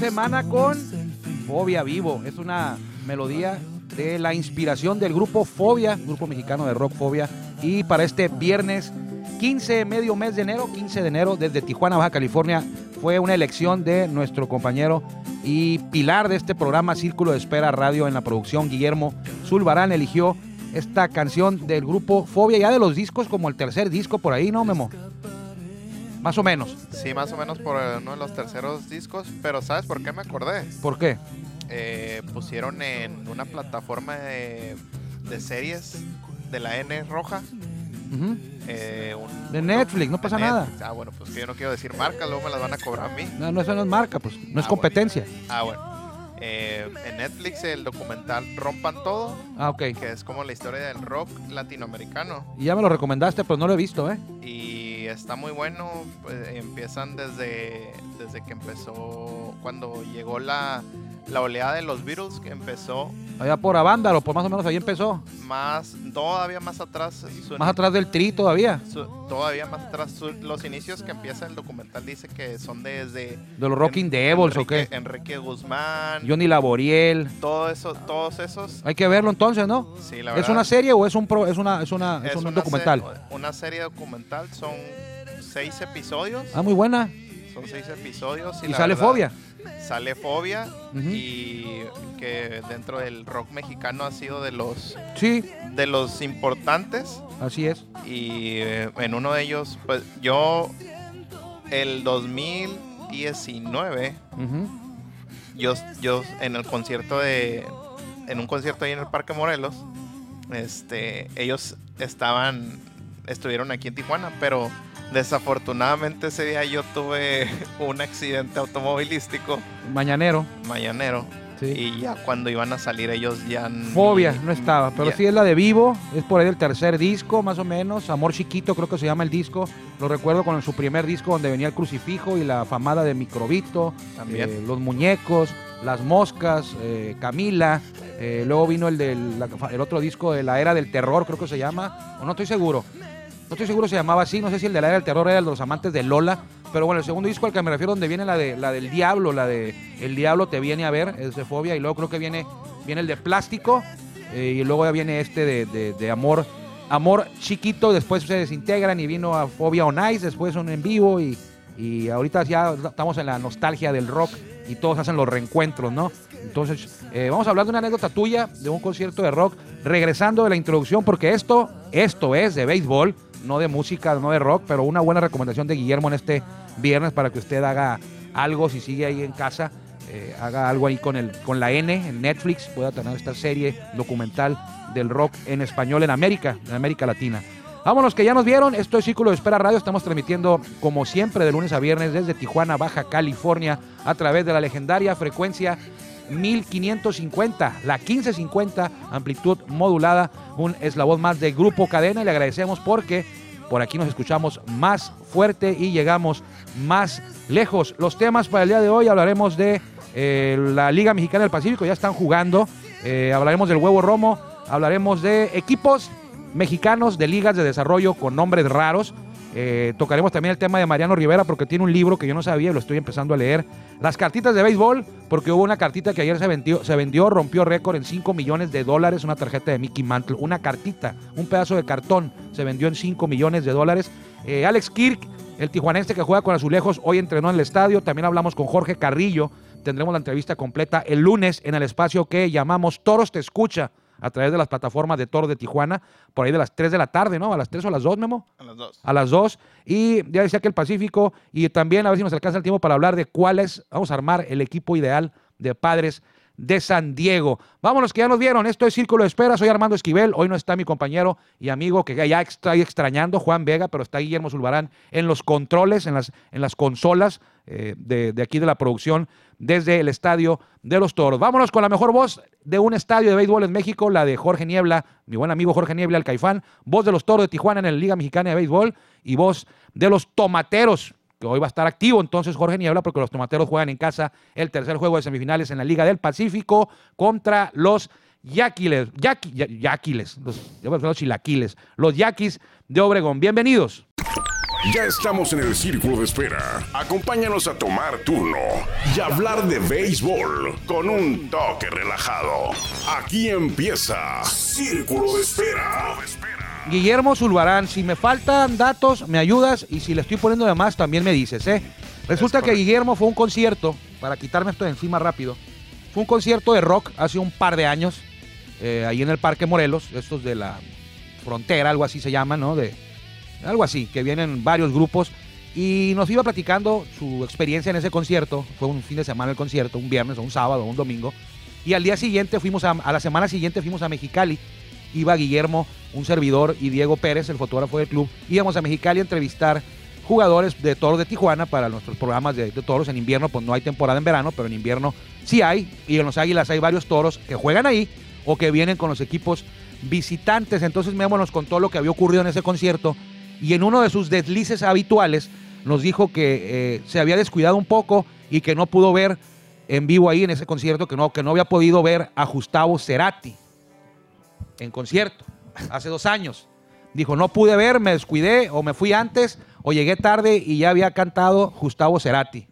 semana con Fobia Vivo. Es una melodía de la inspiración del grupo Fobia, grupo mexicano de rock Fobia. Y para este viernes 15, medio mes de enero, 15 de enero, desde Tijuana, Baja California, fue una elección de nuestro compañero y pilar de este programa Círculo de Espera Radio en la producción, Guillermo Zulbarán, eligió esta canción del grupo Fobia, ya de los discos, como el tercer disco por ahí, ¿no, Memo? Más o menos. Sí, más o menos por eh, uno de los terceros discos, pero ¿sabes por qué me acordé? ¿Por qué? Eh, pusieron en una plataforma de, de series de la N roja. Eh, un- De Netflix, no pasa nada. Netflix. Ah, bueno, pues que yo no quiero decir marcas, luego me las van a cobrar a mí. No, no, eso no es marca, pues, no es Ah, competencia. Ah, bueno. Eh, en Netflix el documental Rompan Todo, Ah, ok. que es como la historia del rock latinoamericano. Y ya me lo recomendaste, pero no lo he visto, ¿eh? Y está muy bueno. pues, empiezan desde, desde que empezó, cuando llegó la, la oleada de los Beatles, que empezó Allá por Avándaro, pues más o menos ahí empezó. más, todavía más atrás. su- Más atrás del tri todavía, su- todavía más atrás. su- los inicios que empieza el documental dice que son desde. de los Rocking Devils o Enrique, qué. Enrique Guzmán. Johnny Laboriel. todo eso, todos esos. Hay que verlo entonces, ¿no? Sí, la ¿Es verdad. una serie o es un pro, es una es una es, es un una documental? una serie documental, son seis episodios. Ah, muy buena. Son seis episodios. Y, Y la sale verdad, Fobia. Sale Fobia y que dentro del rock mexicano ha sido de los Sí, de los importantes así es. y eh, en uno de ellos pues yo el 2019 Ujú. yo yo en el concierto de en un concierto ahí en el Parque Morelos este ellos estaban estuvieron aquí en Tijuana pero desafortunadamente ese día yo tuve un accidente automovilístico Mañanero. mañanero Sí. y ya cuando iban a salir ellos ya Fobia no estaba, pero ya- sí es la de Vivo, es por ahí el tercer disco, más o menos. Amor Chiquito, creo que se llama el disco. Lo recuerdo con su primer disco donde venía el crucifijo y la famada de Microbito, También. eh, Los Muñecos, Las Moscas, eh, Camila. eh, luego vino el del la- el otro disco de la Era del Terror, creo que se llama, o no estoy seguro. No estoy seguro se llamaba así, no sé si el de la Era del Terror era el de los amantes de Lola, pero bueno, el segundo disco al que me refiero donde viene la de la del Diablo, la de El Diablo te viene a ver, es de Fobia, y luego creo que viene, viene el de Plástico, eh, y luego ya viene este de, de- Amor Amor Chiquito, después se desintegran y vino a Fobia on Ice, después un en vivo, y, y ahorita ya estamos en la nostalgia del rock y todos hacen los reencuentros, ¿no? Entonces, eh, vamos a hablar de una anécdota tuya de un concierto de rock, regresando de la introducción, porque esto, esto es de béisbol, no de música, no de rock, pero una buena recomendación de Guillermo en este viernes para que usted haga algo, si sigue ahí en casa, eh, haga algo ahí con, el, con la N en Netflix, pueda tener esta serie documental del rock en español en América, en América Latina. Vámonos que ya nos vieron, esto es Círculo de Espera Radio, estamos transmitiendo como siempre de lunes a viernes desde Tijuana, Baja California, a través de la legendaria frecuencia 1550, la 1550, amplitud modulada, un eslabón más de Grupo Cadena y le agradecemos porque por aquí nos escuchamos más fuerte y llegamos más lejos. Los temas para el día de hoy hablaremos de eh, la Liga Mexicana del Pacífico, ya están jugando, eh, hablaremos del huevo romo, hablaremos de equipos mexicanos de ligas de desarrollo con nombres raros. Eh, tocaremos también el tema de Mariano Rivera porque tiene un libro que yo no sabía y lo estoy empezando a leer. Las cartitas de béisbol, porque hubo una cartita que ayer se vendió, se vendió rompió récord en 5 millones de dólares, una tarjeta de Mickey Mantle, una cartita, un pedazo de cartón, se vendió en 5 millones de dólares. Eh, Alex Kirk, el tijuanense que juega con Azulejos, hoy entrenó en el estadio. También hablamos con Jorge Carrillo. Tendremos la entrevista completa el lunes en el espacio que llamamos Toros Te Escucha a través de las plataformas de Toros de Tijuana, por ahí de las 3 de la tarde, ¿no? A las 3 o a las 2, Memo A las dos. a las 2. Y ya decía que el Pacífico. Y también a ver si nos alcanza el tiempo para hablar de cuáles vamos a armar el equipo ideal de padres de San Diego. Vámonos, que ya nos vieron. Esto es Círculo de Espera. Soy Armando Esquivel. Hoy no está mi compañero y amigo que ya estoy extrañando, Juan Vega, pero está Guillermo Zulbarán en los controles, en las, en las consolas eh, de, de aquí de la producción desde el estadio de los toros. Vámonos con la mejor voz de un estadio de béisbol en México, la de Jorge Niebla, mi buen amigo Jorge Niebla, el Caifán, voz de los toros de Tijuana en la Liga Mexicana de Béisbol y voz de los tomateros que hoy va a estar activo entonces Jorge Niebla porque los tomateros juegan en casa el tercer juego de semifinales en la Liga del Pacífico contra los Yaquiles, Yaqui- Ya- Yaquiles, los, los chilaquiles, los Yaquis de Obregón. Bienvenidos. Ya estamos en el círculo de espera. Acompáñanos a tomar turno y hablar de béisbol con un toque relajado. Aquí empieza Círculo de Espera. Guillermo Zulbarán, si me faltan datos, me ayudas y si le estoy poniendo de más, también me dices, ¿eh? Resulta Es que. Guillermo fue a un concierto, para quitarme esto de encima rápido, fue un concierto de rock hace un par de años, eh, ahí en el Parque Morelos, estos de la frontera, algo así se llama, ¿no? De, algo así, que vienen varios grupos. Y nos iba platicando su experiencia en ese concierto. Fue un fin de semana el concierto, un viernes o un sábado o un domingo. Y al día siguiente fuimos a, a la semana siguiente fuimos a Mexicali. Iba Guillermo, un servidor, y Diego Pérez, el fotógrafo del club. Íbamos a Mexicali a entrevistar jugadores de toros de Tijuana para nuestros programas de, toros. En invierno, pues no hay temporada en verano, pero en invierno sí hay. Y en los Águilas hay varios toros que juegan ahí o que vienen con los equipos visitantes. Entonces Memo nos contó lo que había ocurrido en ese concierto y en uno de sus deslices habituales nos dijo que eh, se había descuidado un poco y que no pudo ver en vivo ahí en ese concierto, que no, que no había podido ver a Gustavo Cerati en concierto hace dos años. Dijo, no pude ver, me descuidé o me fui antes o llegué tarde y ya había cantado Gustavo Cerati.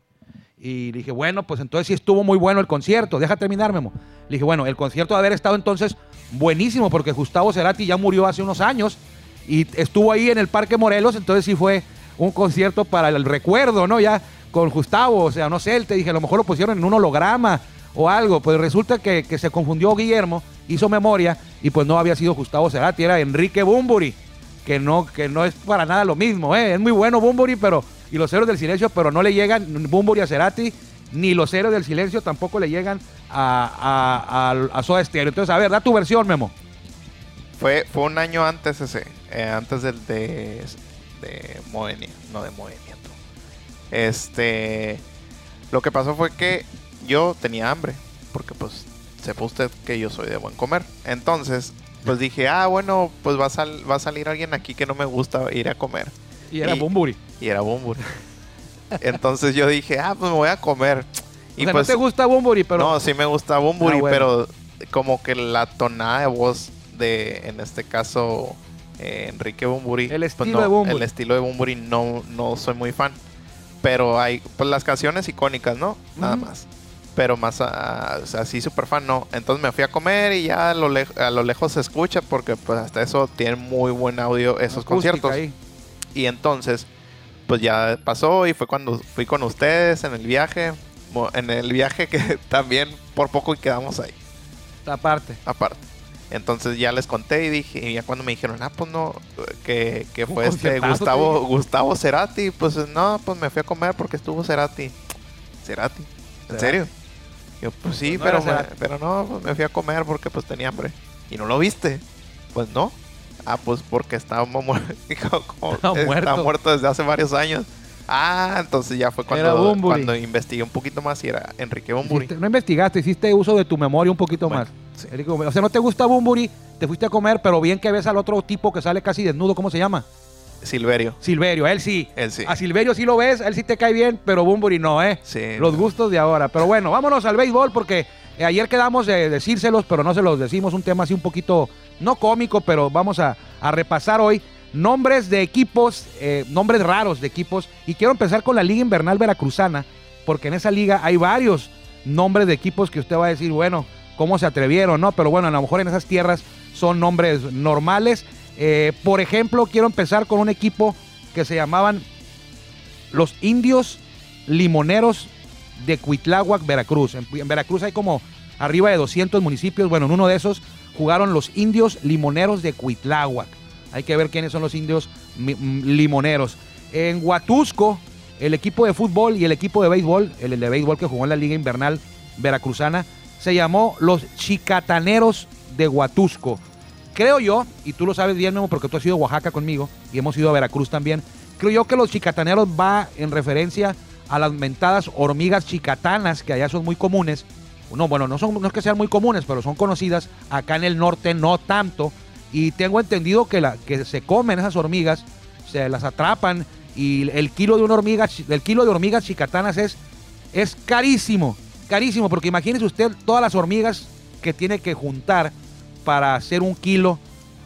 Y dije, bueno, pues entonces sí estuvo muy bueno el concierto. Deja terminar, Memo. Le dije, bueno, el concierto de haber estado entonces buenísimo porque Gustavo Cerati ya murió hace unos años y estuvo ahí en el Parque Morelos, entonces sí fue un concierto para el recuerdo, ¿no? Ya con Gustavo, o sea, no sé, él te dije, a lo mejor lo pusieron en un holograma o algo, pues resulta que, que se confundió Guillermo, hizo memoria y pues no había sido Gustavo Cerati, era Enrique Bumburi, que no, que no es para nada lo mismo, ¿eh? Es muy bueno Bumburi, pero, y los héroes del silencio, pero no le llegan Bumburi a Cerati, ni los héroes del silencio tampoco le llegan a, a, a, a Soda Stereo. Entonces, a ver, da tu versión, Memo. Fue, fue un año antes ese, eh, antes del de, de Moenia, no de Moenia. tú. Este, lo que pasó fue que yo tenía hambre, porque pues sepa usted que yo soy de buen comer. Entonces, pues dije, ah, bueno, pues va a, sal- va a salir alguien aquí que no me gusta ir a comer. Y era Y- Bumburi. Y era Bumburi. Entonces yo dije, ah, pues me voy a comer. O sea, no te gusta Bumburi, pero... no, sí me gusta Bumburi, Ah, bueno. pero como que la tonada de voz de, en este caso, eh, Enrique Bumburi. El pues estilo no, de Bunbury. El estilo de Bumburi no, no soy muy fan. Pero hay, pues las canciones icónicas, ¿no? Nada más. Pero más, ah, o sea, sí, súper fan, no. Entonces me fui a comer y ya a lo, lej- a lo lejos se escucha porque pues hasta eso tienen muy buen audio esos acústica conciertos. ahí. Y entonces, pues ya pasó y fue cuando fui con ustedes en el viaje. En el viaje que también por poco y quedamos ahí, Esta parte. aparte. Entonces ya les conté y dije, y ya cuando me dijeron, ah, pues no, que, que fue este Gustavo. Gustavo Cerati, pues no, pues me fui a comer porque estuvo Cerati. Cerati, ¿en Cerati. serio? Yo, pues sí, Pues no pero, me- pero no, pues me fui a comer porque pues tenía hambre. ¿Y no lo viste? Pues no. Ah, pues porque estaba, mu- como- Estaba está muerto. muerto desde hace varios años. Ah, entonces ya fue cuando, cuando investigué un poquito más y era Enrique Bumburi. Hiciste- no investigaste, hiciste uso de tu memoria un poquito Bueno, más. O sea, no te gusta Bumburi, te fuiste a comer, pero bien que ves al otro tipo que sale casi desnudo, ¿cómo se llama? Silverio, Silverio, él sí. él sí. A Silverio sí lo ves, él sí te cae bien, pero Bumburi no, ¿eh? Sí, Los gustos de ahora. Pero bueno, vámonos al béisbol porque eh, ayer quedamos de decírselos, pero no se los decimos. Un tema así un poquito, no cómico, pero vamos a, a repasar hoy nombres de equipos, eh, nombres raros de equipos. Y quiero empezar con la Liga Invernal Veracruzana, porque en esa liga hay varios nombres de equipos que usted va a decir, bueno, ¿cómo se atrevieron? No, pero bueno, a lo mejor en esas tierras son nombres normales. Eh, por ejemplo, quiero empezar con un equipo que se llamaban los indios limoneros de Cuitláhuac, Veracruz. En, Veracruz hay como arriba de 200 municipios. Bueno, en uno de esos jugaron los indios limoneros de Cuitláhuac. Hay que ver quiénes son los indios mm, limoneros. En Huatusco, el equipo de fútbol y el equipo de béisbol, el de béisbol que jugó en la Liga Invernal Veracruzana, se llamó los Chicataneros de Huatusco. Creo yo, y tú lo sabes bien, porque tú has ido a Oaxaca conmigo y hemos ido a Veracruz también, creo yo que los chicataneros va en referencia a las mentadas hormigas chicatanas, que allá son muy comunes. No, bueno, no, son, no es que sean muy comunes, pero son conocidas. Acá en el norte no tanto. Y tengo entendido que, la, que se comen esas hormigas, se las atrapan y el kilo de una hormiga, el kilo de hormigas chicatanas es, es carísimo, carísimo, porque imagínese usted todas las hormigas que tiene que juntar para hacer un kilo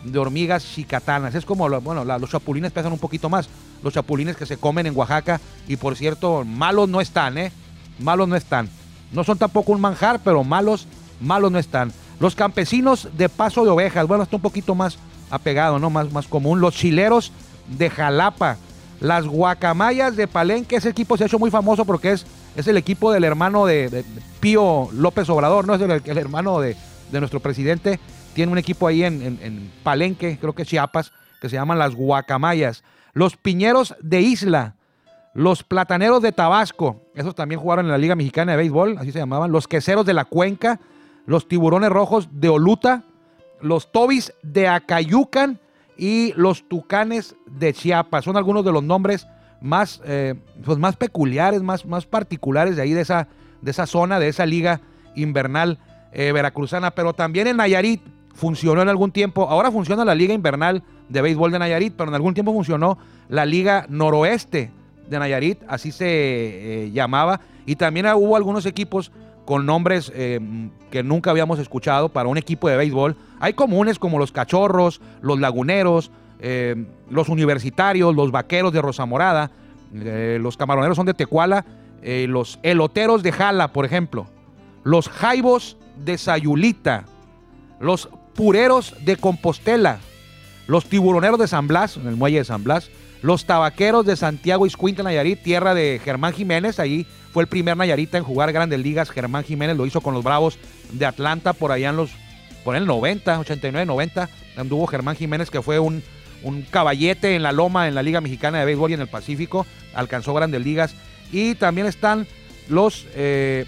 de hormigas chicatanas. Es como, bueno, los chapulines pesan un poquito más. los chapulines que se comen en Oaxaca. Y por cierto, malos no están, ¿eh? Malos no están. No son tampoco un manjar, pero malos, malos no están. Los campesinos de Paso de Ovejas, bueno, está un poquito más apegado, ¿no? Más, más común. Los chileros de Jalapa. Las guacamayas de Palenque, ese equipo se ha hecho muy famoso porque es, es el equipo del hermano de, Pío López Obrador, ¿no? Es el, hermano de, nuestro presidente. Tiene un equipo ahí en, en Palenque, creo que Chiapas, que se llaman las guacamayas. Los piñeros de Isla. Los plataneros de Tabasco. Esos también jugaron en la Liga Mexicana de Béisbol, así se llamaban. Los queseros de la Cuenca. Los tiburones rojos de Oluta. Los tobis de Acayucan y los tucanes de Chiapas. Son algunos de los nombres más, eh, pues más peculiares, más, más particulares de ahí, de esa, de esa zona, de esa liga invernal eh, veracruzana. Pero también en Nayarit funcionó en algún tiempo. Ahora funciona la liga invernal de béisbol de Nayarit, pero en algún tiempo funcionó la liga noroeste de Nayarit, así se eh, llamaba. Y también hubo algunos equipos con nombres que nunca habíamos escuchado para un equipo de béisbol. Hay comunes como los cachorros, los laguneros, eh, los universitarios, los vaqueros de Rosa Morada, eh, los camaroneros son de Tecuala, eh, los eloteros de Jala, por ejemplo, los jaibos de Sayulita, los pureros de Compostela, los tiburoneros de San Blas, en el muelle de San Blas, los tabaqueros de Santiago Iscuintla, Nayarit, tierra de Germán Jiménez, ahí fue el primer Nayarita en jugar grandes ligas, Germán Jiménez lo hizo con los Bravos de Atlanta por allá en los por el 90, 89, 90, anduvo Germán Jiménez, que fue un, un caballete en la loma en la Liga Mexicana de Béisbol y en el Pacífico, alcanzó grandes ligas. Y también están los eh,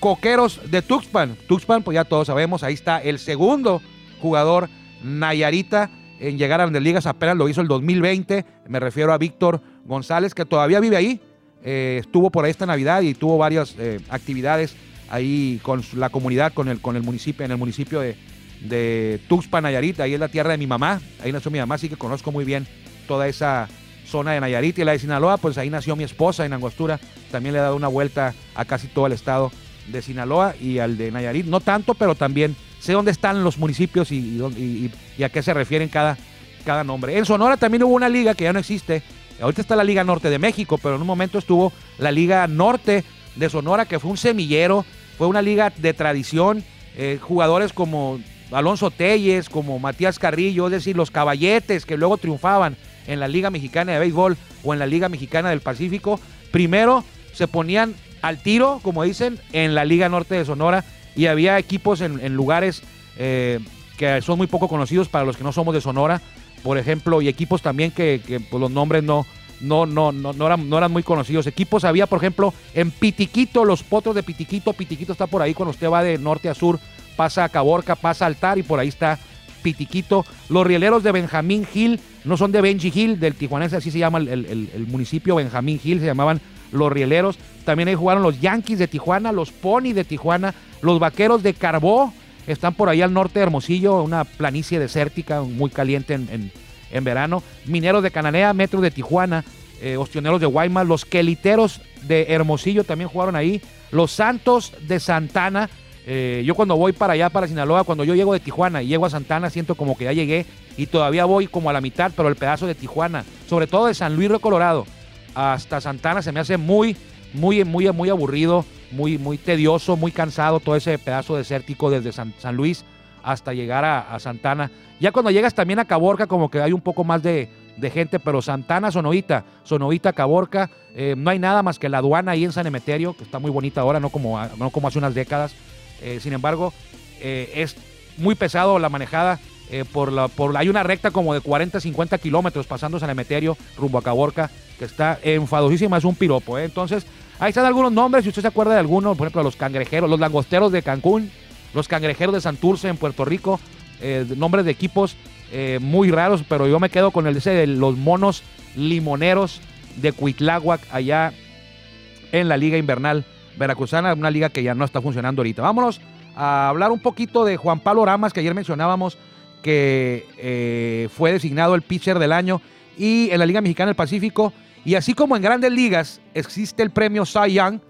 coqueros de Tuxpan. Tuxpan, pues ya todos sabemos, ahí está el segundo jugador Nayarita en llegar a grandes ligas, apenas lo hizo el 2020. Me refiero a Víctor González, que todavía vive ahí. Eh, estuvo por ahí esta Navidad y tuvo varias eh, actividades ahí con la comunidad, con el, con el municipio, en el municipio de, de Tuxpan, Nayarit, ahí es la tierra de mi mamá, ahí nació mi mamá, así que conozco muy bien toda esa zona de Nayarit y la de Sinaloa, pues ahí nació mi esposa en Angostura, también le he dado una vuelta a casi todo el estado de Sinaloa y al de Nayarit, no tanto, pero también sé dónde están los municipios y, a qué se refieren cada, cada nombre. En Sonora también hubo una liga que ya no existe, ahorita está la Liga Norte de México, pero en un momento estuvo la Liga Norte de Sonora, que fue un semillero, fue una liga de tradición, eh, jugadores como Alonso Telles, como Matías Carrillo, es decir, los caballetes que luego triunfaban en la Liga Mexicana de Béisbol o en la Liga Mexicana del Pacífico, primero se ponían al tiro, como dicen, en la Liga Norte de Sonora y había equipos en, lugares eh, que son muy poco conocidos para los que no somos de Sonora, por ejemplo, y equipos también que, pues, los nombres no, no, no, no, no, eran, no eran muy conocidos. Equipos había, por ejemplo, en Pitiquito, los potros de Pitiquito. Pitiquito está por ahí cuando usted va de norte a sur pasa a Caborca, pasa a Altar y por ahí está Pitiquito. Los rieleros de Benjamín Gil no son de Benji Gil, del tijuanense, así se llama el, municipio Benjamín Gil, se llamaban los rieleros. También ahí jugaron los Yankees de Tijuana, los Pony de Tijuana, los Vaqueros de Carbó, están por ahí al norte de Hermosillo, una planicie desértica muy caliente en, verano. Mineros de Cananea, Metro de Tijuana, eh, Ostioneros de Guaymas, los Queliteros de Hermosillo también jugaron ahí, los Santos de Santana, eh, yo cuando voy para allá, para Sinaloa, cuando yo llego de Tijuana y llego a Santana, siento como que ya llegué y todavía voy como a la mitad, pero el pedazo de Tijuana, sobre todo de San Luis Río Colorado hasta Santana, se me hace muy, muy, muy, muy aburrido, muy, muy tedioso, muy cansado todo ese pedazo desértico desde San, Luis hasta llegar a, Santana. Ya cuando llegas también a Caborca, como que hay un poco más de, gente, pero Santana, Sonoita, Sonoita, Caborca, eh, no hay nada más que la aduana ahí en San Emeterio, que está muy bonita ahora, no como, no como hace unas décadas. Eh, sin embargo, eh, es muy pesado la manejada. Eh, por la, por, hay una recta como de 40, 50 kilómetros pasando San Emeterio rumbo a Caborca, que está enfadosísima, es un piropo. Entonces, ahí están algunos nombres, si usted se acuerda de alguno, por ejemplo, los cangrejeros, los langosteros de Cancún, los cangrejeros de Santurce en Puerto Rico, nombres de equipos muy raros, pero yo me quedo con el ese de los monos limoneros de Cuitláhuac, allá en la Liga Invernal veracruzana, una liga que ya no está funcionando ahorita. Vámonos a hablar un poquito de Juan Pablo Ramas, que ayer mencionábamos que eh, fue designado el pitcher del año y en la Liga Mexicana del Pacífico. Y así como en grandes ligas existe el premio Cy Young,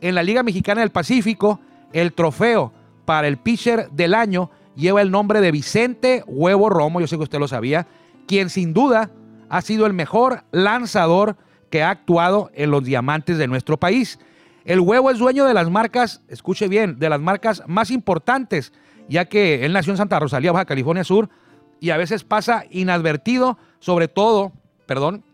en la Liga Mexicana del Pacífico el trofeo para el pitcher del año lleva el nombre de Vicente Huevo Romo, yo sé que usted lo sabía, quien sin duda ha sido el mejor lanzador que ha actuado en los diamantes de nuestro país. El huevo es dueño de las marcas, escuche bien, de las marcas más importantes, ya que él nació en Santa Rosalía, Baja California Sur, y a veces pasa inadvertido, sobre todo, perdón,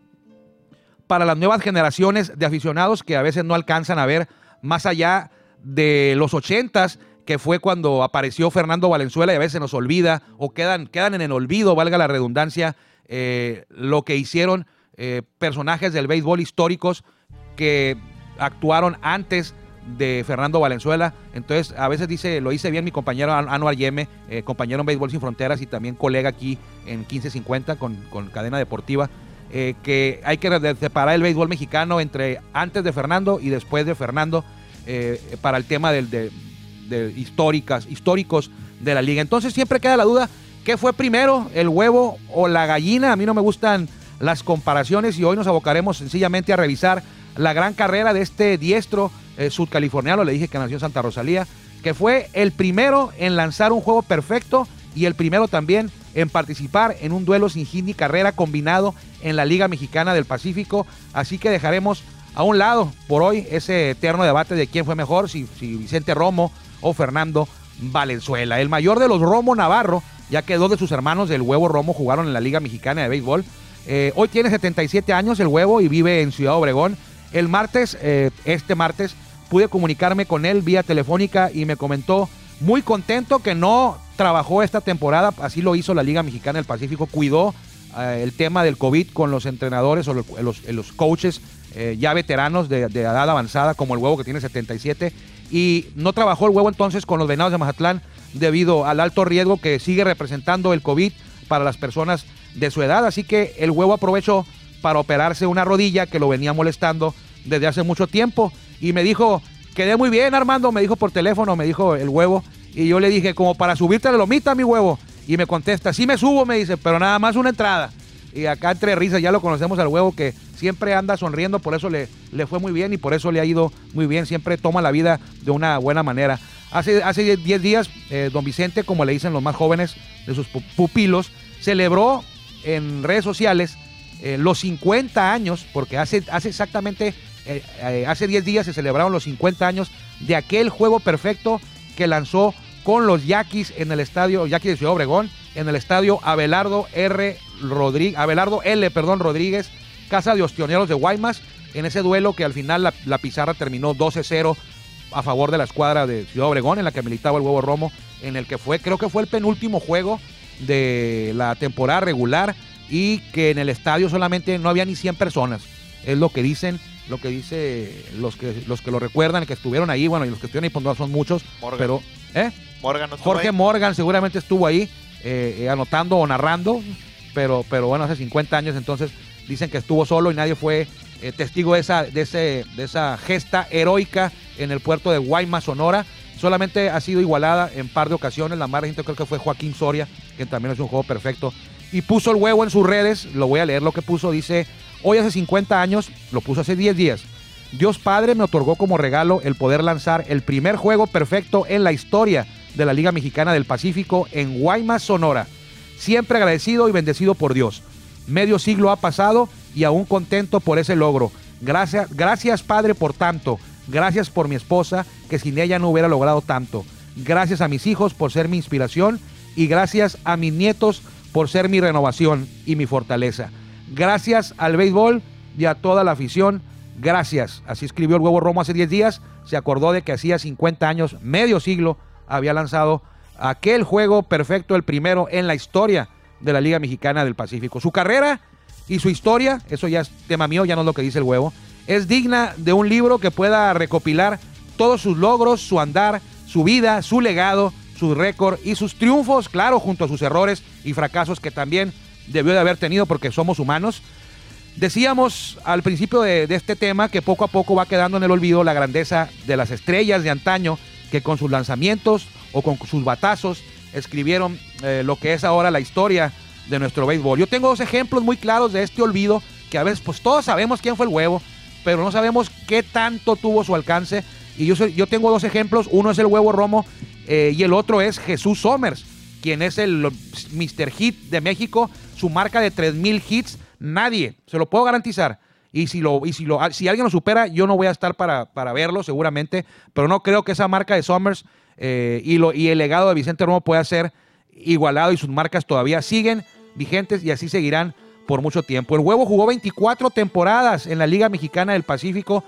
para las nuevas generaciones de aficionados que a veces no alcanzan a ver más allá de los ochentas, que fue cuando apareció Fernando Valenzuela y a veces nos olvida o quedan, quedan en el olvido, valga la redundancia, eh, lo que hicieron eh, personajes del béisbol históricos que actuaron antes de Fernando Valenzuela. Entonces, a veces dice, lo hice bien mi compañero Anuar Yeme, eh, compañero en Béisbol Sin Fronteras y también colega aquí en 1550 con, con Cadena Deportiva, eh, que hay que separar el béisbol mexicano entre antes de Fernando y después de Fernando eh, para el tema de históricas, históricos de la liga. Entonces siempre queda la duda, ¿qué fue primero, el huevo o la gallina? A mí no me gustan las comparaciones y hoy nos abocaremos sencillamente a revisar la gran carrera de este diestro eh, sudcaliforniano, le dije que nació en Santa Rosalía, que fue el primero en lanzar un juego perfecto y el primero también en participar en un duelo sin hit ni carrera combinado en la Liga Mexicana del Pacífico. Así que dejaremos a un lado por hoy ese eterno debate de quién fue mejor, si, Vicente Romo o Fernando Valenzuela. El mayor de los Romo Navarro, ya que dos de sus hermanos del huevo Romo jugaron en la Liga Mexicana de Béisbol. Eh, hoy tiene 77 años el huevo y vive en Ciudad Obregón. El martes, eh, este martes, pude comunicarme con él vía telefónica y me comentó muy contento que no trabajó esta temporada, así lo hizo la Liga Mexicana del Pacífico, cuidó eh, el tema del COVID con los entrenadores o los, los, los coaches eh, ya veteranos de, de, edad avanzada, como el huevo que tiene 77, y no trabajó el huevo entonces con los venados de Mazatlán debido al alto riesgo que sigue representando el COVID para las personas de su edad, así que el huevo aprovechó para operarse una rodilla que lo venía molestando desde hace mucho tiempo. Y me dijo, quedé muy bien Armando, me dijo por teléfono, me dijo el huevo, y yo le dije, como para subirte la lomita, mi huevo, y me contesta, sí me subo, me dice, pero nada más una entrada. Y acá entre risas ya lo conocemos al huevo que siempre anda sonriendo, por eso le, le fue muy bien y por eso le ha ido muy bien, siempre toma la vida de una buena manera. Hace 10 hace días, eh, don Vicente, como le dicen los más jóvenes de sus pupilos, celebró en redes sociales eh, los 50 años, porque hace, hace exactamente eh, hace 10 días se celebraron los 50 años de aquel juego perfecto que lanzó con los Yaquis en el estadio, Yaquis de Ciudad Obregón, en el estadio Abelardo R. Rodríguez, Abelardo L. Perdón, Rodríguez, Casa de Ostioneros de Guaymas, en ese duelo que al final la, la pizarra terminó 12-0 a favor de la escuadra de Ciudad Obregón, en la que militaba el huevo Romo, en el que fue, creo que fue el penúltimo juego de la temporada regular y que en el estadio solamente no había ni 100 personas. Es lo que dicen lo que dice los que los que lo recuerdan, que estuvieron ahí, bueno, y los que estuvieron ahí pues no son muchos, Morgan. pero ¿eh? Morgan no Jorge ahí. Morgan seguramente estuvo ahí eh, eh, anotando o narrando, pero pero bueno, hace 50 años entonces dicen que estuvo solo y nadie fue eh, testigo de esa de ese de esa gesta heroica en el puerto de Guaymas, Sonora. Solamente ha sido igualada en par de ocasiones. La más reciente creo que fue Joaquín Soria, que también es un juego perfecto. Y puso el huevo en sus redes. Lo voy a leer lo que puso. Dice, Hoy hace 50 años, lo puso hace 10 días. Dios Padre me otorgó como regalo el poder lanzar el primer juego perfecto en la historia de la Liga Mexicana del Pacífico en Guaymas, Sonora. Siempre agradecido y bendecido por Dios. Medio siglo ha pasado y aún contento por ese logro. Gracias, gracias Padre por tanto. Gracias por mi esposa, que sin ella no hubiera logrado tanto. Gracias a mis hijos por ser mi inspiración y gracias a mis nietos por ser mi renovación y mi fortaleza. Gracias al béisbol y a toda la afición. Gracias. Así escribió el huevo Romo hace 10 días. Se acordó de que hacía 50 años, medio siglo, había lanzado aquel juego perfecto, el primero en la historia de la Liga Mexicana del Pacífico. Su carrera y su historia, eso ya es tema mío, ya no es lo que dice el huevo, es digna de un libro que pueda recopilar todos sus logros, su andar, su vida, su legado, su récord y sus triunfos, claro, junto a sus errores y fracasos que también debió de haber tenido porque somos humanos. Decíamos al principio de, este tema que poco a poco va quedando en el olvido la grandeza de las estrellas de antaño que con sus lanzamientos o con sus batazos escribieron eh, lo que es ahora la historia de nuestro béisbol. Yo tengo dos ejemplos muy claros de este olvido que a veces pues todos sabemos quién fue el huevo, pero no sabemos qué tanto tuvo su alcance. Y yo, yo tengo dos ejemplos, uno es el huevo Romo eh, y el otro es Jesús Somers, quien es el Mr. Hit de México, su marca de 3.000 hits Nadie, se lo puedo garantizar. Y si, lo, y si, lo, si alguien lo supera, yo no voy a estar para, para verlo seguramente, pero no creo que esa marca de Summers eh, y, lo, y el legado de Vicente Romo pueda ser igualado y sus marcas todavía siguen vigentes y así seguirán por mucho tiempo. El huevo jugó 24 temporadas en la Liga Mexicana del Pacífico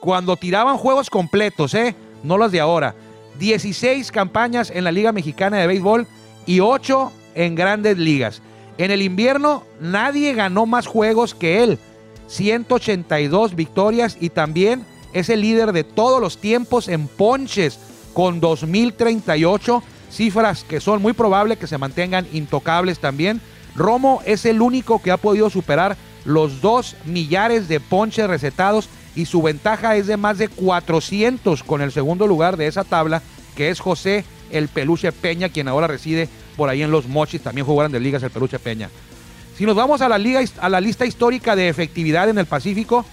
cuando tiraban juegos completos, ¿eh? no los de ahora. 16 campañas en la Liga Mexicana de Béisbol y 8 en grandes ligas. En el invierno nadie ganó más juegos que él. 182 victorias y también es el líder de todos los tiempos en ponches con 2038, cifras que son muy probables que se mantengan intocables también. Romo es el único que ha podido superar los 2 millares de ponches recetados y su ventaja es de más de 400 con el segundo lugar de esa tabla, que es José el Peluche Peña, quien ahora reside por ahí en Los Mochis, también jugó de Ligas el Peluche Peña. Si nos vamos a la, liga, a la lista histórica de efectividad en el Pacífico,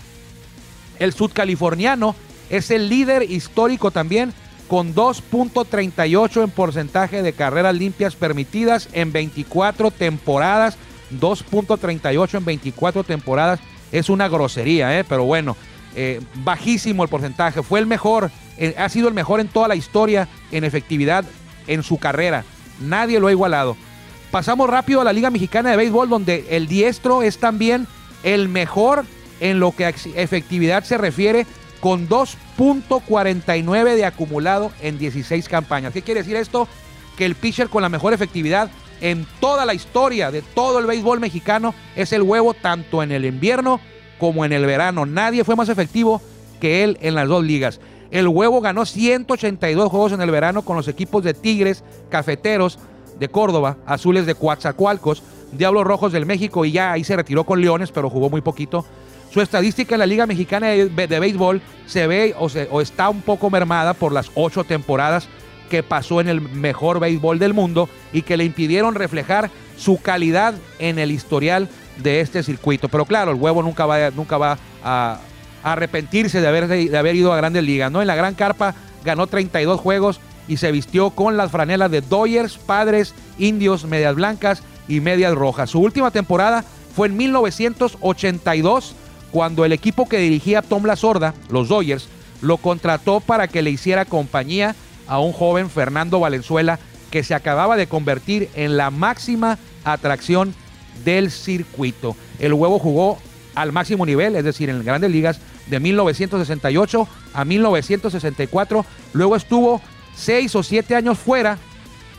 el sudcaliforniano es el líder histórico también con 2.38 en porcentaje de carreras limpias permitidas en 24 temporadas. 2.38 en 24 temporadas es una grosería, ¿eh? pero bueno, eh, bajísimo el porcentaje. Fue el mejor, eh, ha sido el mejor en toda la historia en efectividad en su carrera. Nadie lo ha igualado. Pasamos rápido a la Liga Mexicana de Béisbol, donde el diestro es también el mejor en lo que a efectividad se refiere, con 2.49 de acumulado en 16 campañas. ¿Qué quiere decir esto? Que el pitcher con la mejor efectividad en toda la historia de todo el béisbol mexicano es el huevo, tanto en el invierno como en el verano. Nadie fue más efectivo que él en las dos ligas. El huevo ganó 182 juegos en el verano con los equipos de Tigres, Cafeteros de Córdoba, Azules de Coatzacoalcos, Diablos Rojos del México y ya ahí se retiró con Leones, pero jugó muy poquito. Su estadística en la Liga Mexicana de, Béisbol se ve o, o está un poco mermada por las ocho temporadas que pasó en el mejor béisbol del mundo y que le impidieron reflejar su calidad en el historial de este circuito. Pero claro, el huevo nunca va, nunca va a, arrepentirse de haber, de haber ido a grandes ligas. ¿no? En la Gran Carpa ganó 32 juegos y se vistió con las franelas de Dodgers, Padres, Indios, Medias Blancas y Medias Rojas. Su última temporada fue en 1982 cuando el equipo que dirigía Tom La Sorda, los Dodgers, lo contrató para que le hiciera compañía a un joven Fernando Valenzuela que se acababa de convertir en la máxima atracción del circuito. El huevo jugó al máximo nivel, es decir, en grandes ligas, de 1968 a 1964. Luego estuvo seis o siete años fuera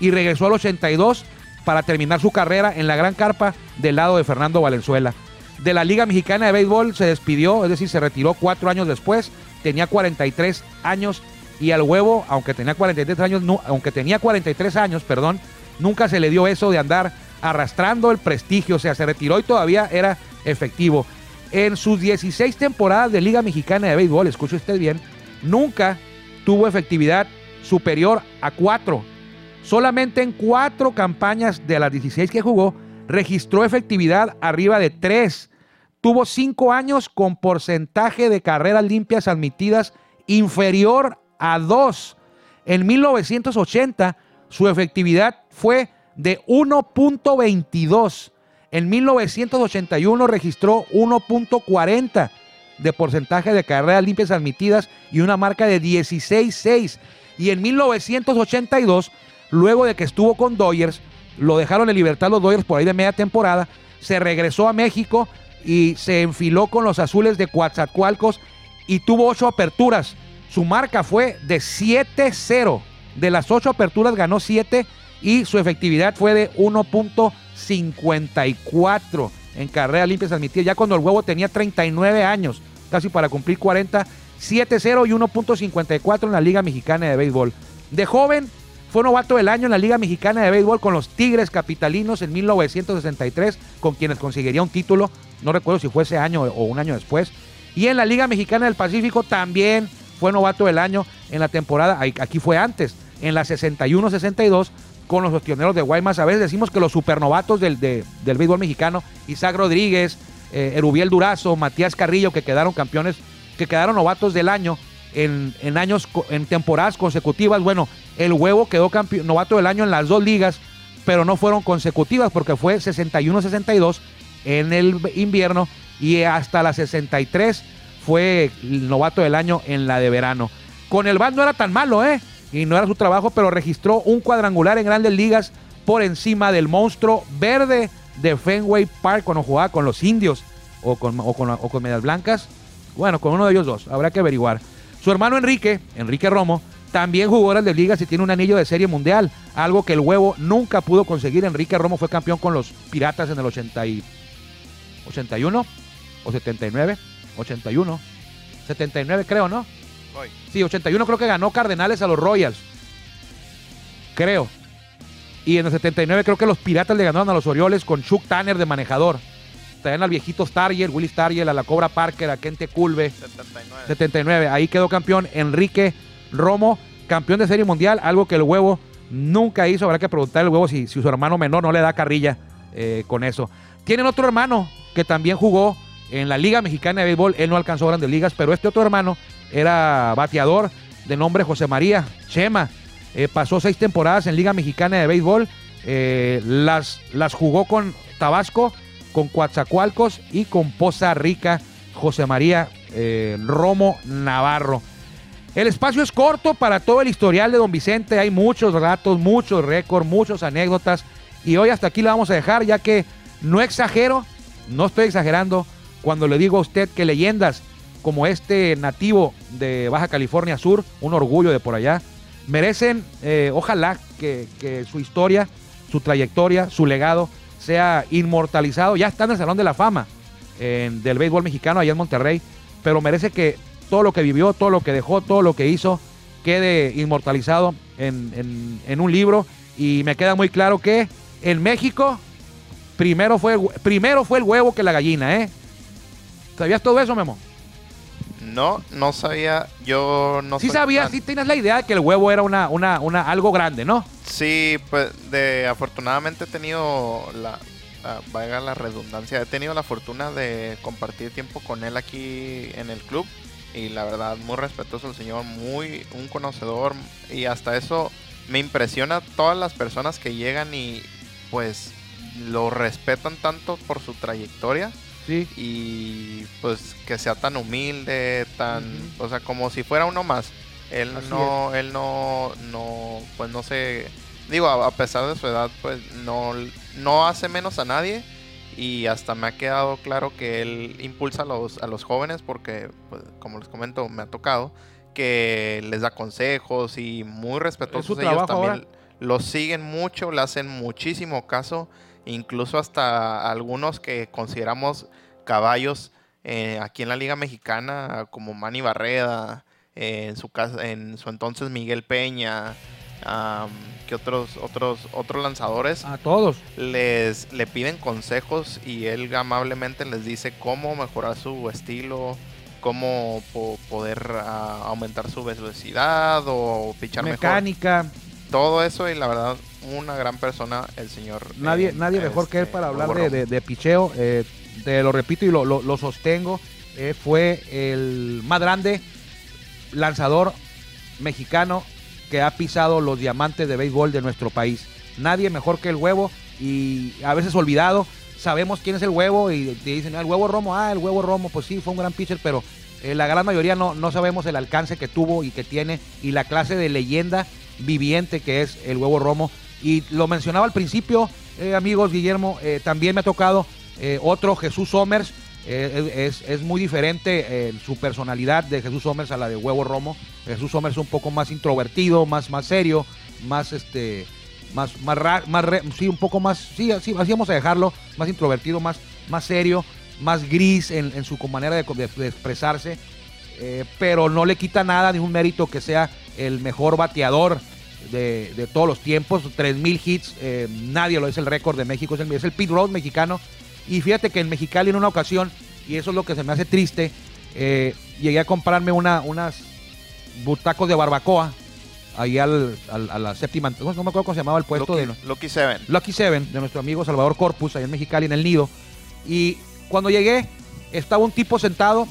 y regresó al 82 para terminar su carrera en la Gran Carpa del lado de Fernando Valenzuela. De la Liga Mexicana de Béisbol se despidió, es decir, se retiró cuatro años después, tenía 43 años y al huevo, aunque tenía 43 años, aunque tenía 43 años, perdón, nunca se le dio eso de andar arrastrando el prestigio, o sea, se retiró y todavía era efectivo. En sus 16 temporadas de Liga Mexicana de Béisbol, escuche usted bien, nunca tuvo efectividad superior a 4. Solamente en 4 campañas de las 16 que jugó, registró efectividad arriba de 3. Tuvo 5 años con porcentaje de carreras limpias admitidas inferior a 2. En 1980, su efectividad fue de 1.22. En 1981 registró 1.40 de porcentaje de carreras limpias admitidas y una marca de 16.6. Y en 1982, luego de que estuvo con Dodgers, lo dejaron en libertad los Dodgers por ahí de media temporada, se regresó a México y se enfiló con los azules de Coatzacoalcos y tuvo ocho aperturas. Su marca fue de 7-0. De las ocho aperturas ganó 7 y su efectividad fue de 1.54 en carreras limpias admitidas, ya cuando el huevo tenía 39 años, casi para cumplir 40, 7-0 y 1.54 en la Liga Mexicana de Béisbol. De joven, fue novato del año en la Liga Mexicana de Béisbol con los Tigres Capitalinos en 1963, con quienes conseguiría un título, no recuerdo si fue ese año o un año después. Y en la Liga Mexicana del Pacífico también fue novato del año en la temporada, aquí fue antes, en la 61-62, con los pioneros de Guaymas. A veces decimos que los supernovatos del, del béisbol mexicano, Isaac Rodríguez, eh, Erubiel Durazo, Matías Carrillo, que quedaron campeones, que quedaron novatos del año en, años, en temporadas consecutivas. Bueno, el huevo quedó novato del año en las dos ligas, pero no fueron consecutivas porque fue 61-62 en el invierno y hasta la 63 fue el novato del año en la de verano. Con el BAT no era tan malo, ¿eh? Y no era su trabajo, pero registró un cuadrangular en grandes ligas por encima del monstruo verde de Fenway Park cuando jugaba con los indios o con, o con, o con Medias Blancas. Bueno, con uno de ellos dos, habrá que averiguar. Su hermano Enrique, Enrique Romo, también jugó grandes ligas y tiene un anillo de serie mundial, algo que el huevo nunca pudo conseguir. Enrique Romo fue campeón con los Piratas en el 80 y 81 o 79, 81, 79 creo, ¿no? Sí, 81 creo que ganó Cardenales a los Royals. Creo. Y en el 79 creo que los Piratas le ganaron a los Orioles con Chuck Tanner de manejador. Traían al viejito Starriel, Willie Starriel, a la Cobra Parker, a Kente Culve. 79. 79. Ahí quedó campeón Enrique Romo, campeón de serie mundial, algo que el huevo nunca hizo. Habrá que preguntarle al huevo si, si su hermano menor no le da carrilla eh, con eso. Tienen otro hermano que también jugó en la Liga Mexicana de Béisbol. Él no alcanzó grandes ligas, pero este otro hermano era bateador de nombre José María Chema. Eh, pasó seis temporadas en Liga Mexicana de Béisbol. Eh, las, las jugó con Tabasco, con Coatzacoalcos y con Poza Rica. José María eh, Romo Navarro. El espacio es corto para todo el historial de Don Vicente. Hay muchos datos, muchos récords, muchas anécdotas. Y hoy hasta aquí la vamos a dejar, ya que no exagero, no estoy exagerando cuando le digo a usted que leyendas como este nativo de Baja California Sur, un orgullo de por allá, merecen, eh, ojalá que, su historia, su trayectoria, su legado sea inmortalizado. Ya está en el Salón de la Fama del béisbol mexicano allá en Monterrey, pero merece que todo lo que vivió, todo lo que dejó, todo lo que hizo, quede inmortalizado en, en- un libro. Y me queda muy claro que en México primero fue, primero fue el huevo que la gallina, ¿eh? ¿Sabías todo eso, Memo? No, no sabía. Yo no sí tan- sí tenías la idea de que el huevo era una, una, una, algo grande, ¿no? Sí, pues de afortunadamente he tenido la, la- valga la redundancia, he tenido la fortuna de compartir tiempo con él aquí en el club y la verdad muy respetuoso el señor, muy un conocedor y hasta eso me impresiona todas las personas que llegan y pues lo respetan tanto por su trayectoria Sí. y pues que sea tan humilde, tan, o sea, como si fuera uno más. Él Así no, él no, no, pues no sé, digo, a, a pesar de su edad, pues no, no hace menos a nadie. Y hasta me ha quedado claro que él impulsa a los, a los jóvenes porque, pues, como les comento, me ha tocado que les da consejos y muy respetuosos ellos también los siguen mucho, le hacen muchísimo caso, incluso hasta algunos que consideramos caballos eh, aquí en la Liga Mexicana, como Manny Barreda, eh, en su casa, en su entonces Miguel Peña, que otros, otros, otros lanzadores A todos. les le piden consejos y él amablemente les dice cómo mejorar su estilo, cómo po- poder ah, aumentar su velocidad o pichar mejor Mecánica. todo eso y la verdad una gran persona el señor Nadie, eh, nadie mejor que él este, para hablar de, de- de picheo. Eh, te lo repito y lo, lo- lo sostengo. eh, fue el más grande lanzador mexicano que ha pisado los diamantes de béisbol de nuestro país. Nadie mejor que el huevo y a veces olvidado. Sabemos quién es el huevo y te dicen, "Ah, el huevo Romo, ah, el huevo Romo, pues sí, fue un gran pitcher, pero eh, la gran mayoría no, no sabemos el alcance que tuvo y que tiene y la clase de leyenda viviente que es el huevo Romo. Y lo mencionaba al principio, eh, amigos, Guillermo, eh, también me ha tocado eh, otro Jesús Somers. es, es muy diferente su personalidad de Jesús Somers a la de Huevo Romo. Jesús Somers es un poco más introvertido, más, más serio, más este, más, más, más sí, un poco más, sí, así, así vamos a dejarlo, más introvertido, más, más serio, más gris en, su manera de, de- expresarse, pero no le quita nada, ni un mérito que sea el mejor bateador de, de todos los tiempos, 3.000 hits, eh, nadie lo es el récord de México, es el, es el Pete Rose mexicano, y fíjate que en Mexicali en una ocasión, y eso es lo que se me hace triste, eh, llegué a comprarme una, unas butacos de barbacoa, ahí al, al- a la séptima, no me acuerdo cómo se llamaba el puesto de... Lucky, Lucky Seven Lucky Seven de nuestro amigo Salvador Corpus, ahí en Mexicali, en el nido. Y cuando llegué, estaba un tipo sentado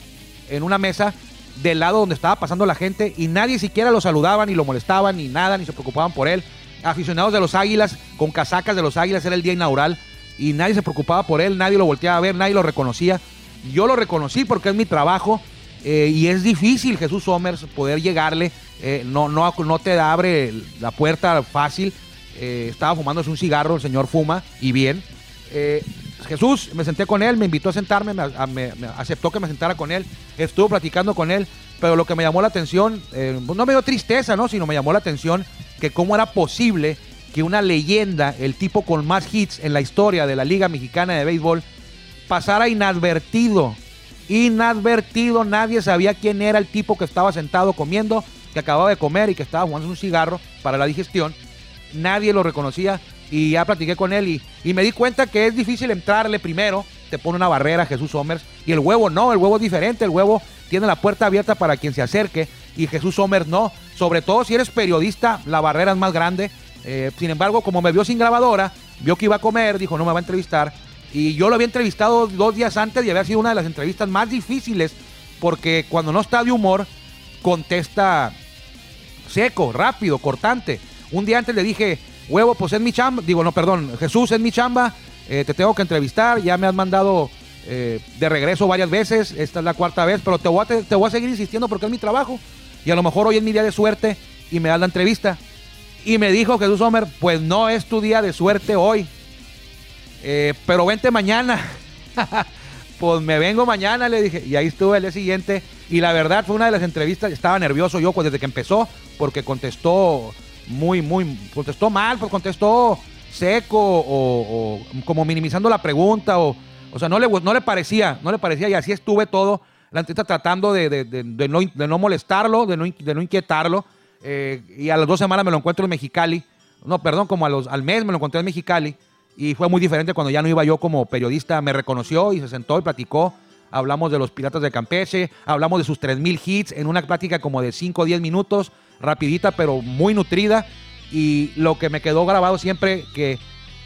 en una mesa del lado donde estaba pasando la gente y nadie siquiera lo saludaban, ni lo molestaban, ni nada, ni se preocupaban por él. Aficionados de los Águilas, con casacas de los Águilas, era el día inaugural. y nadie se preocupaba por él, nadie lo volteaba a ver, nadie lo reconocía. Yo lo reconocí porque es mi trabajo eh, y es difícil, Jesús Somers, poder llegarle. Eh, no, no, no te abre la puerta fácil. Eh, estaba fumándose un cigarro, el señor fuma y bien. Jesús, me senté con él, me invitó a sentarme, me, aceptó que me sentara con él, estuvo platicando con él, pero lo que me llamó la atención, no me dio tristeza, ¿no? sino me llamó la atención que cómo era posible que una leyenda, el tipo con más hits en la historia de la Liga Mexicana de Béisbol, pasara inadvertido. Inadvertido, nadie sabía quién era el tipo que estaba sentado comiendo, que acababa de comer y que estaba fumando un cigarro para la digestión. Nadie lo reconocía y ya platiqué con él y, y me di cuenta que es difícil entrarle primero. Te pone una barrera Jesús Somers y el huevo no, el huevo es diferente, el huevo tiene la puerta abierta para quien se acerque y Jesús Somers no. Sobre todo si eres periodista, la barrera es más grande eh, sin embargo, como me vio sin grabadora, vio que iba a comer, dijo, no me va a entrevistar. Y yo lo había entrevistado dos días antes y había sido una de las entrevistas más difíciles porque cuando no está de humor, contesta seco, rápido, cortante. Un día antes le dije, huevo, pues es mi chamba. Digo, no, perdón, Jesús es mi chamba, eh, te tengo que entrevistar, ya me has mandado eh, de regreso varias veces, esta es la cuarta vez, pero te voy, a, te voy a seguir insistiendo porque es mi trabajo. Y a lo mejor hoy es mi día de suerte y me das la entrevista. Y me dijo Jesús Sommer, pues no es tu día de suerte hoy, eh, pero vente mañana. pues me vengo mañana, le dije. Y ahí estuve el día siguiente. Y la verdad fue una de las entrevistas, estaba nervioso yo pues, desde que empezó, porque contestó muy, muy, contestó mal, pues contestó seco o, como minimizando la pregunta. O, o sea, no le, no le parecía, no le parecía. Y así estuve todo la entrevista tratando de, de, no, de no molestarlo, de no, de no inquietarlo. Eh, y a las dos semanas me lo encuentro en Mexicali. No, perdón, como a los, al mes me lo encontré en Mexicali. Y fue muy diferente cuando ya no iba yo como periodista. Me reconoció y se sentó y platicó. Hablamos de los Piratas de Campeche, hablamos de sus 3.000 hits en una plática como de 5 o 10 minutos, rapidita pero muy nutrida. Y lo que me quedó grabado siempre, que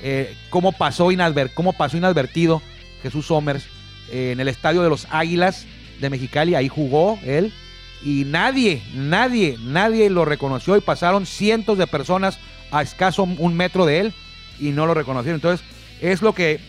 eh, cómo, pasó cómo pasó inadvertido Jesús Somers eh, en el estadio de los Águilas de Mexicali. Ahí jugó él y nadie, nadie, nadie lo reconoció y pasaron cientos de personas a escaso un metro de él y no lo reconocieron. Entonces, es lo que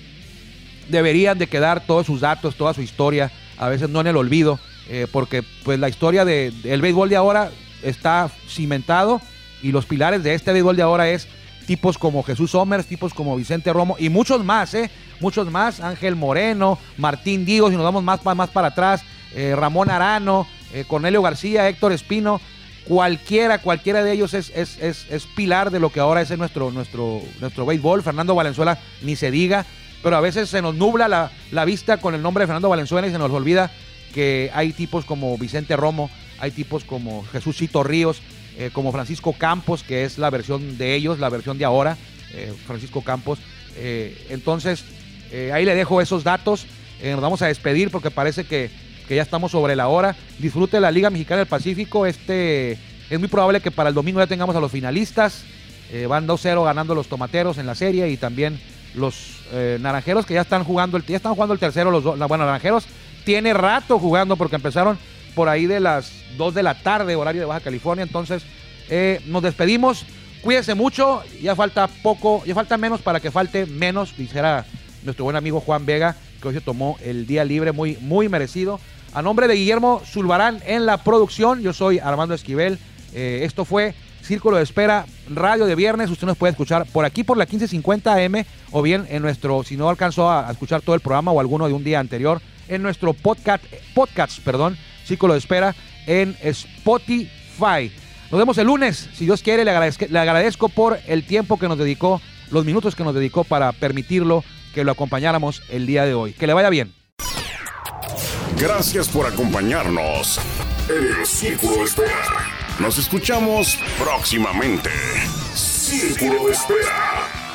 deberían de quedar todos sus datos, toda su historia, a veces no en el olvido, eh, porque pues la historia del de, béisbol de ahora está cimentado y los pilares de este béisbol de ahora es tipos como Jesús Somers, tipos como Vicente Romo y muchos más, ¿eh? Muchos más, Ángel Moreno, Martín Diego, si nos vamos más, más para atrás, eh, Ramón Arano, eh, Cornelio García, Héctor Espino, cualquiera, cualquiera de ellos es, es, pilar de lo que ahora es nuestro, nuestro, nuestro béisbol. Fernando Valenzuela ni se diga, pero a veces se nos nubla la, vista con el nombre de Fernando Valenzuela y se nos olvida que hay tipos como Vicente Romo, hay tipos como Jesús Ríos, eh, como Francisco Campos, que es la versión de ellos, la versión de ahora, eh, Francisco Campos. entonces, ahí le dejo esos datos. nos vamos a despedir porque parece que que ya estamos sobre la hora. Disfrute la Liga Mexicana del Pacífico. Este es muy probable que para el domingo ya tengamos a los finalistas. Eh, van 2-0 ganando los tomateros en la serie y también los eh, naranjeros que ya están jugando el, ya están jugando el tercero los dos. Bueno, naranjeros tiene rato jugando porque empezaron por ahí de las 2 de la tarde, horario de Baja California. Entonces, eh, nos despedimos. Cuídense mucho. Ya falta poco, ya falta menos para que falte menos, dijera nuestro buen amigo Juan Vega, que hoy se tomó el día libre muy, muy merecido. A nombre de Guillermo Zulbarán en la producción, yo soy Armando Esquivel. Eh, esto fue Círculo de Espera, radio de viernes. Usted nos puede escuchar por aquí por la 1550 AM o bien en nuestro, si no alcanzó a escuchar todo el programa o alguno de un día anterior, en nuestro podcast, podcast perdón, Círculo de Espera en Spotify. Nos vemos el lunes, si Dios quiere. Le agradezco, le agradezco por el tiempo que nos dedicó, los minutos que nos dedicó para permitirlo que lo acompañáramos el día de hoy. Que le vaya bien. Gracias por acompañarnos en el Círculo de Espera. Nos escuchamos próximamente. Círculo de Espera.